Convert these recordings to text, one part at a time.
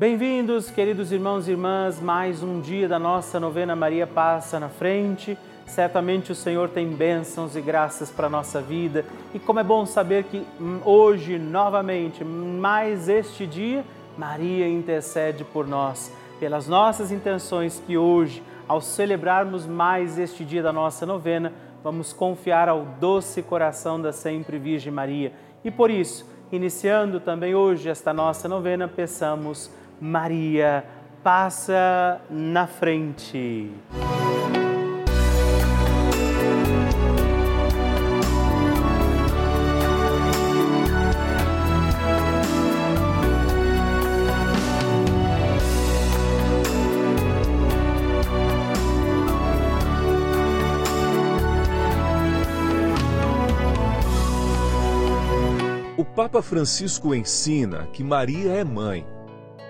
Bem-vindos, queridos irmãos e irmãs, mais um dia da nossa novena Maria Passa na Frente. Certamente o Senhor tem bênçãos e graças para a nossa vida. E como é bom saber que hum, hoje, novamente, mais este dia, Maria intercede por nós, pelas nossas intenções que hoje, ao celebrarmos mais este dia da nossa novena, vamos confiar ao doce coração da sempre Virgem Maria. E por isso, iniciando também hoje esta nossa novena, peçamos Maria passa na frente. O Papa Francisco ensina que Maria é mãe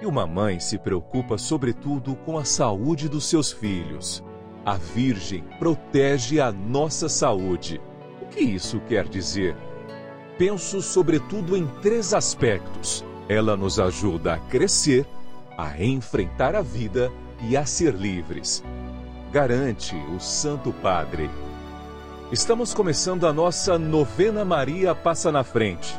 e uma mãe se preocupa sobretudo com a saúde dos seus filhos. A Virgem protege a nossa saúde. O que isso quer dizer? Penso sobretudo em três aspectos. Ela nos ajuda a crescer, a enfrentar a vida e a ser livres. Garante o Santo Padre. Estamos começando a nossa novena Maria Passa na Frente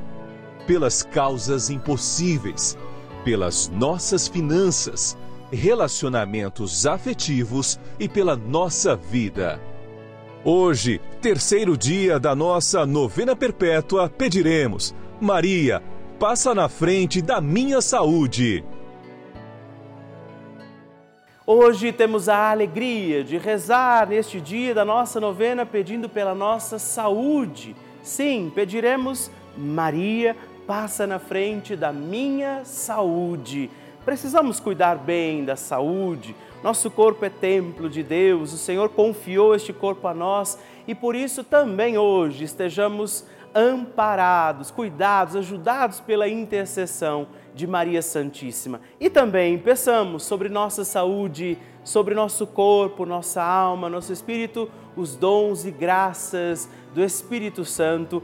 pelas causas impossíveis, pelas nossas finanças, relacionamentos afetivos e pela nossa vida. Hoje, terceiro dia da nossa novena perpétua, pediremos: Maria, passa na frente da minha saúde. Hoje temos a alegria de rezar neste dia da nossa novena pedindo pela nossa saúde. Sim, pediremos Maria, passa na frente da minha saúde. Precisamos cuidar bem da saúde. Nosso corpo é templo de Deus, o Senhor confiou este corpo a nós e por isso também hoje estejamos amparados, cuidados, ajudados pela intercessão de Maria Santíssima. E também peçamos sobre nossa saúde, sobre nosso corpo, nossa alma, nosso espírito, os dons e graças do Espírito Santo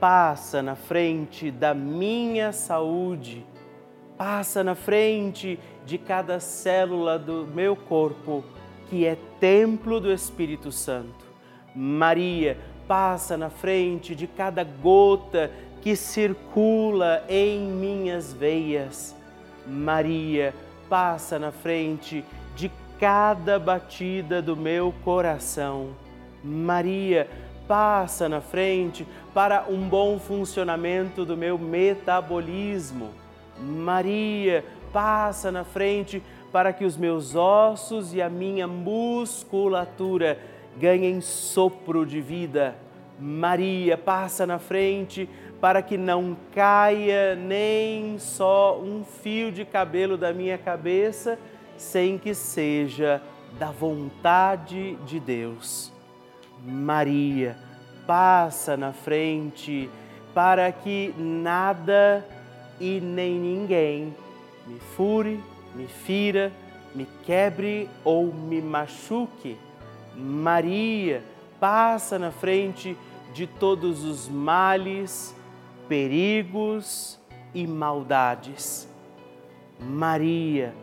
passa na frente da minha saúde, passa na frente de cada célula do meu corpo, que é templo do Espírito Santo. Maria passa na frente de cada gota que circula em minhas veias. Maria passa na frente de cada batida do meu coração. Maria passa na frente para um bom funcionamento do meu metabolismo. Maria, passa na frente para que os meus ossos e a minha musculatura ganhem sopro de vida. Maria, passa na frente para que não caia nem só um fio de cabelo da minha cabeça sem que seja da vontade de Deus. Maria, passa na frente para que nada e nem ninguém me fure, me fira, me quebre ou me machuque. Maria, passa na frente de todos os males, perigos e maldades. Maria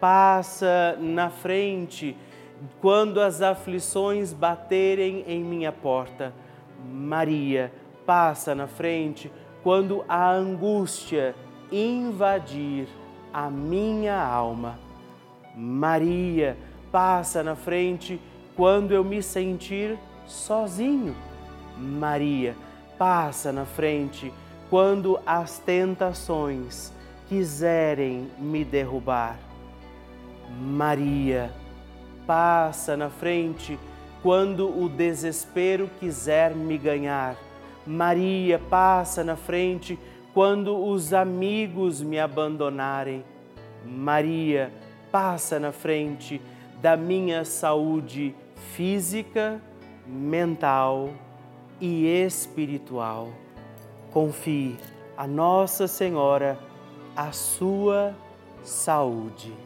passa na frente quando as aflições baterem em minha porta. Maria passa na frente quando a angústia invadir a minha alma. Maria passa na frente quando eu me sentir sozinho. Maria passa na frente quando as tentações quiserem me derrubar. Maria passa na frente quando o desespero quiser me ganhar. Maria passa na frente quando os amigos me abandonarem. Maria passa na frente da minha saúde física, mental e espiritual. Confie a Nossa Senhora a sua saúde.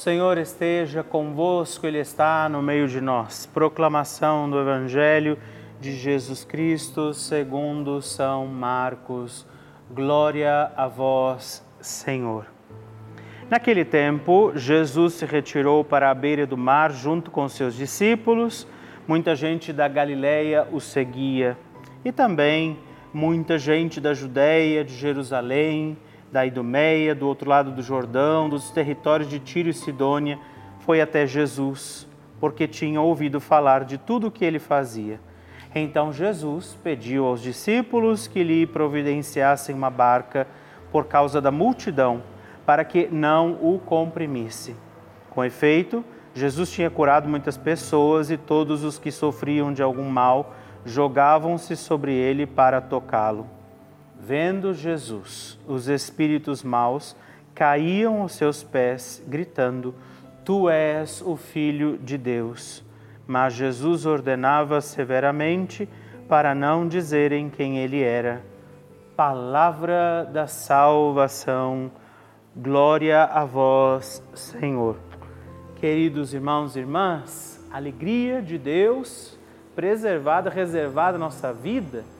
Senhor esteja convosco, Ele está no meio de nós. Proclamação do Evangelho de Jesus Cristo segundo São Marcos. Glória a vós, Senhor. Naquele tempo, Jesus se retirou para a beira do mar junto com seus discípulos. Muita gente da Galileia o seguia e também muita gente da Judéia, de Jerusalém, da Idumeia, do outro lado do Jordão, dos territórios de Tiro e Sidônia, foi até Jesus, porque tinha ouvido falar de tudo o que ele fazia. Então Jesus pediu aos discípulos que lhe providenciassem uma barca por causa da multidão, para que não o comprimisse. Com efeito, Jesus tinha curado muitas pessoas e todos os que sofriam de algum mal jogavam-se sobre ele para tocá-lo. Vendo Jesus, os espíritos maus caíam aos seus pés, gritando: Tu és o Filho de Deus. Mas Jesus ordenava severamente para não dizerem quem ele era. Palavra da salvação. Glória a vós, Senhor. Queridos irmãos e irmãs, alegria de Deus preservada, reservada na nossa vida a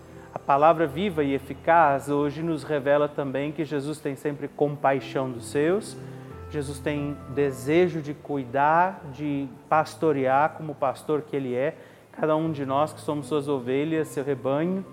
palavra viva e eficaz hoje nos revela também que Jesus tem sempre compaixão dos seus, Jesus tem desejo de cuidar, de pastorear como pastor que ele é, cada um de nós que somos suas ovelhas, seu rebanho.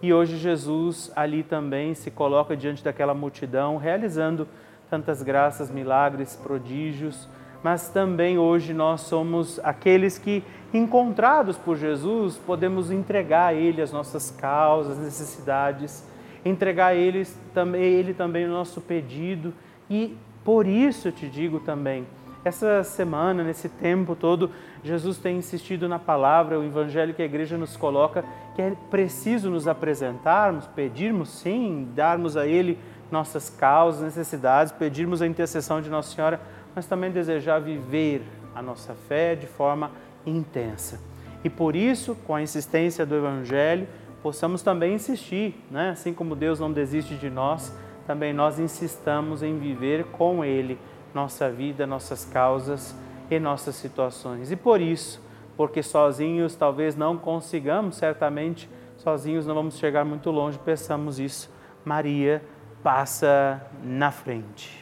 E hoje Jesus ali também se coloca diante daquela multidão, realizando tantas graças, milagres, prodígios, mas também hoje nós somos aqueles que, encontrados por Jesus, podemos entregar a Ele as nossas causas, necessidades, entregar a Ele também, ele também o nosso pedido. E por isso eu te digo também, essa semana, nesse tempo todo, Jesus tem insistido na palavra, o evangelho que a igreja nos coloca, que é preciso nos apresentarmos, pedirmos sim, darmos a Ele nossas causas, necessidades, pedirmos a intercessão de Nossa Senhora, mas também desejar viver a nossa fé de forma intensa. E por isso, com a insistência do Evangelho, possamos também insistir, né? assim como Deus não desiste de nós, também nós insistamos em viver com Ele nossa vida, nossas causas e nossas situações. E por isso, porque sozinhos talvez não consigamos, certamente sozinhos não vamos chegar muito longe, peçamos isso. Maria passa na frente.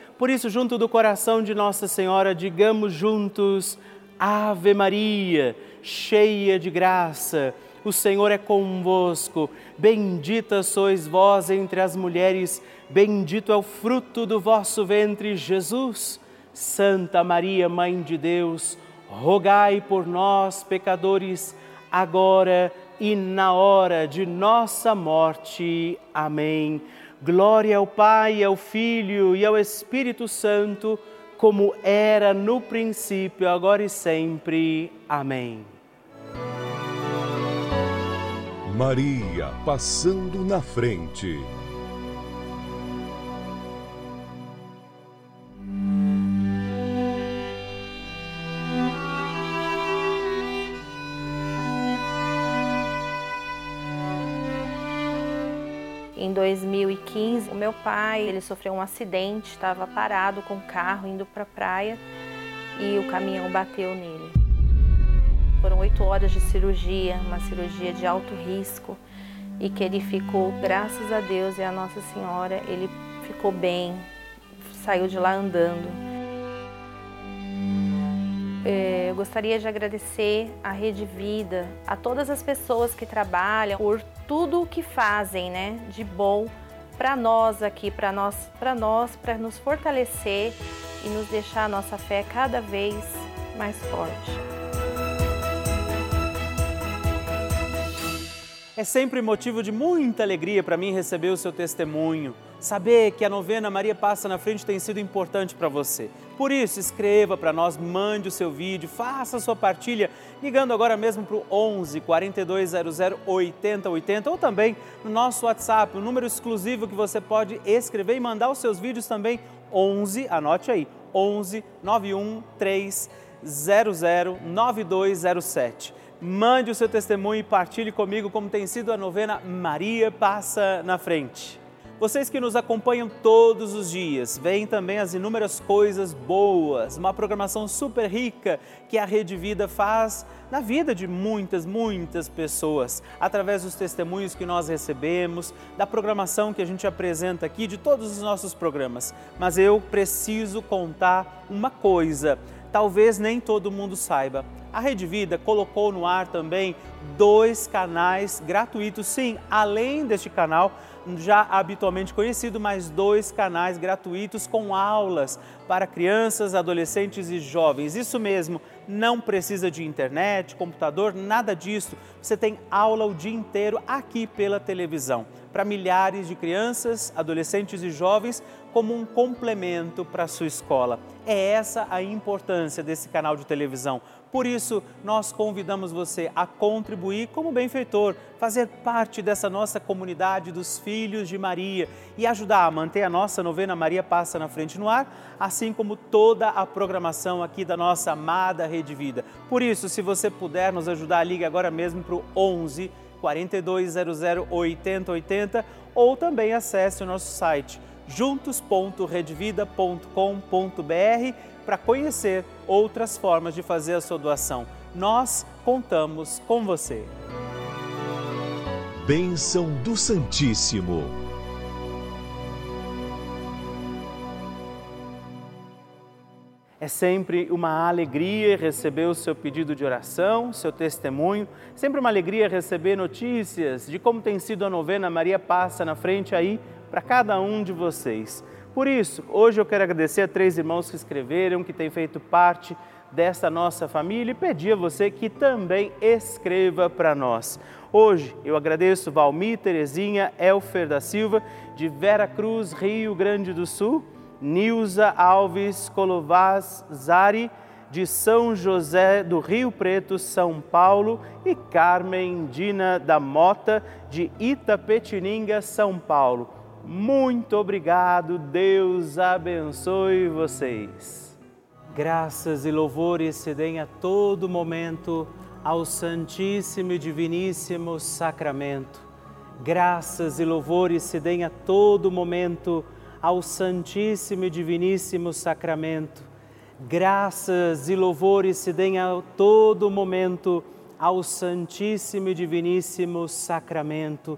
Por isso, junto do coração de Nossa Senhora, digamos juntos: Ave Maria, cheia de graça o Senhor é convosco. Bendita sois vós entre as mulheres, bendito é o fruto do vosso ventre, Jesus. Santa Maria, Mãe de Deus, rogai por nós, pecadores, agora e na hora de nossa morte. Amém. Glória ao Pai, ao Filho e ao Espírito Santo, como era no princípio, agora e sempre. Amém. Maria passando na frente. Em 2015, o meu pai, ele sofreu um acidente, estava parado com o carro indo para a praia e o caminhão bateu nele. Foram oito horas de cirurgia, uma cirurgia de alto risco e que ele ficou, graças a Deus e a Nossa Senhora, ele ficou bem, saiu de lá andando. É, eu gostaria de agradecer à Rede Vida, a todas as pessoas que trabalham por tudo o que fazem, né, de bom para nós aqui, para nós, para nós, para nos fortalecer e nos deixar a nossa fé cada vez mais forte. É sempre motivo de muita alegria para mim receber o seu testemunho, saber que a novena Maria Passa na Frente tem sido importante para você. Por isso, escreva para nós, mande o seu vídeo, faça a sua partilha, ligando agora mesmo para o 11 4200 8080 ou também no nosso WhatsApp, o um número exclusivo que você pode escrever e mandar os seus vídeos também, 11, anote aí, 11 91 300 9207. Mande o seu testemunho e partilhe comigo como tem sido a novena Maria Passa na Frente. Vocês que nos acompanham todos os dias, veem também as inúmeras coisas boas, uma programação super rica que a Rede Vida faz na vida de muitas, muitas pessoas, através dos testemunhos que nós recebemos, da programação que a gente apresenta aqui, de todos os nossos programas. Mas eu preciso contar uma coisa, talvez nem todo mundo saiba a Rede Vida colocou no ar também dois canais gratuitos, sim, além deste canal já habitualmente conhecido, mais dois canais gratuitos com aulas para crianças, adolescentes e jovens. Isso mesmo, não precisa de internet, computador, nada disso. Você tem aula o dia inteiro aqui pela televisão para milhares de crianças, adolescentes e jovens como um complemento para a sua escola. É essa a importância desse canal de televisão. Por isso, nós convidamos você a contribuir como benfeitor, fazer parte dessa nossa comunidade dos Filhos de Maria e ajudar a manter a nossa novena Maria Passa na Frente no ar, assim como toda a programação aqui da nossa amada Rede Vida. Por isso, se você puder nos ajudar, ligue agora mesmo para o 11 4200 8080 ou também acesse o nosso site juntos.redvida.com.br para conhecer outras formas de fazer a sua doação. Nós contamos com você. Bênção do Santíssimo. É sempre uma alegria receber o seu pedido de oração, seu testemunho. Sempre uma alegria receber notícias de como tem sido a novena Maria Passa na frente aí para cada um de vocês. Por isso, hoje eu quero agradecer a três irmãos que escreveram, que têm feito parte dessa nossa família e pedir a você que também escreva para nós. Hoje eu agradeço Valmir Terezinha Elfer da Silva, de Vera Cruz, Rio Grande do Sul. Nilza Alves Colovaz Zari, de São José do Rio Preto, São Paulo, e Carmen Dina da Mota, de Itapetininga, São Paulo. Muito obrigado, Deus abençoe vocês. Graças e louvores se deem a todo momento ao Santíssimo e Diviníssimo Sacramento. Graças e louvores se deem a todo momento ao Santíssimo e Diviníssimo Sacramento. Graças e louvores se deem a todo momento ao Santíssimo e Diviníssimo Sacramento.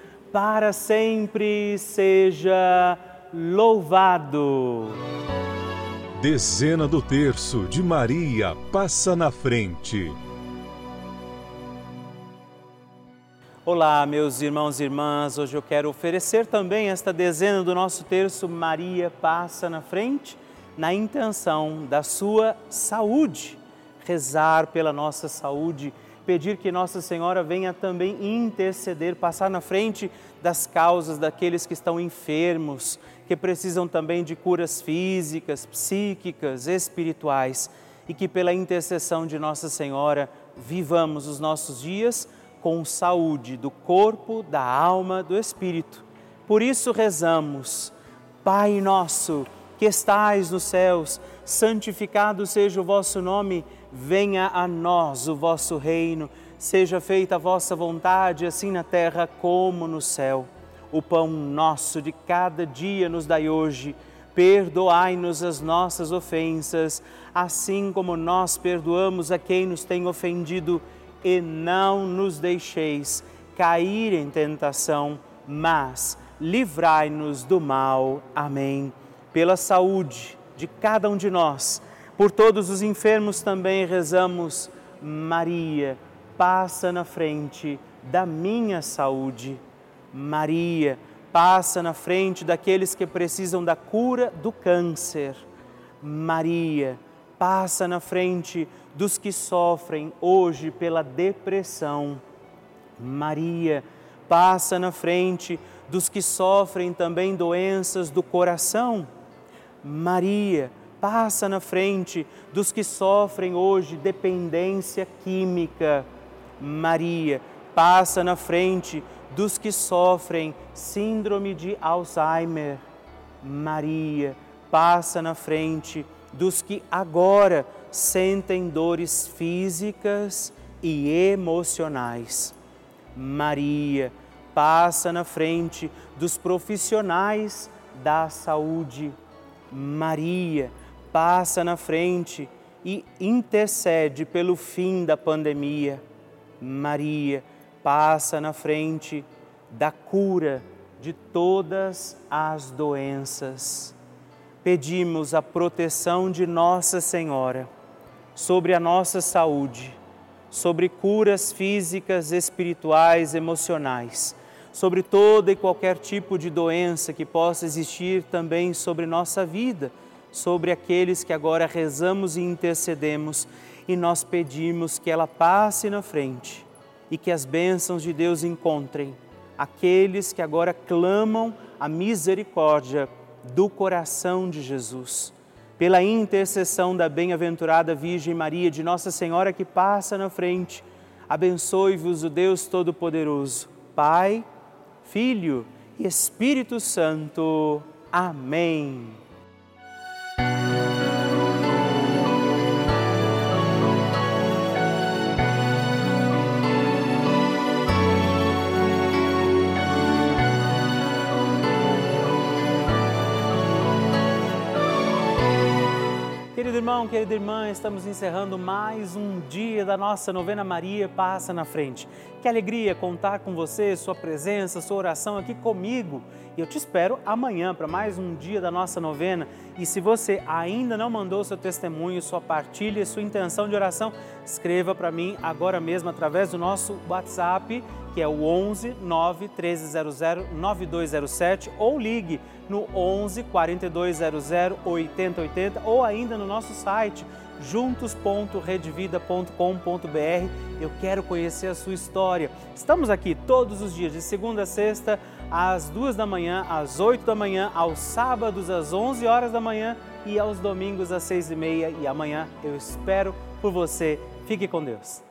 para sempre seja louvado. Dezena do terço de Maria passa na frente. Olá, meus irmãos e irmãs. Hoje eu quero oferecer também esta dezena do nosso terço Maria passa na frente, na intenção da sua saúde rezar pela nossa saúde, pedir que Nossa Senhora venha também interceder, passar na frente das causas daqueles que estão enfermos, que precisam também de curas físicas, psíquicas, espirituais e que pela intercessão de Nossa Senhora vivamos os nossos dias com saúde do corpo, da alma, do espírito. Por isso rezamos, Pai nosso, que estais nos céus, santificado seja o vosso nome venha a nós o vosso reino, seja feita a vossa vontade, assim na terra como no céu. O pão nosso de cada dia nos dai hoje. Perdoai-nos as nossas ofensas, assim como nós perdoamos a quem nos tem ofendido, e não nos deixeis cair em tentação, mas livrai-nos do mal. Amém. Pela saúde de cada um de nós por todos os enfermos também rezamos, Maria, passa na frente da minha saúde. Maria, passa na frente daqueles que precisam da cura do câncer. Maria, passa na frente dos que sofrem hoje pela depressão. Maria, passa na frente dos que sofrem também doenças do coração. Maria, passa na frente dos que sofrem hoje dependência química. Maria, passa na frente dos que sofrem síndrome de Alzheimer. Maria, passa na frente dos que agora sentem dores físicas e emocionais. Maria, passa na frente dos profissionais da saúde. Maria, passa na frente e intercede pelo fim da pandemia. Maria passa na frente da cura de todas as doenças. Pedimos a proteção de Nossa Senhora sobre a nossa saúde, sobre curas físicas, espirituais, emocionais, sobre toda e qualquer tipo de doença que possa existir também sobre nossa vida sobre aqueles que agora rezamos e intercedemos e nós pedimos que ela passe na frente e que as bênçãos de Deus encontrem aqueles que agora clamam a misericórdia do coração de Jesus. Pela intercessão da bem-aventurada Virgem Maria, de Nossa Senhora que passa na frente, abençoe-vos o Deus Todo-Poderoso, Pai, Filho e Espírito Santo. Amém. Irmão, querida irmã, estamos encerrando mais um dia da nossa novena Maria Passa na Frente. Que alegria contar com você, sua presença, sua oração aqui comigo. E eu te espero amanhã para mais um dia da nossa novena. E se você ainda não mandou seu testemunho, sua partilha, sua intenção de oração, escreva para mim agora mesmo através do nosso WhatsApp, que é o 11 9 1300 9207 ou ligue no 11 4200 8080 ou ainda no nosso site juntos.redvida.com.br. Eu quero conhecer a sua história. Estamos aqui todos os dias, de segunda a sexta, às duas da manhã, às oito da manhã, aos sábados às onze horas da manhã e aos domingos às seis e meia. E amanhã eu espero por você. Fique com Deus.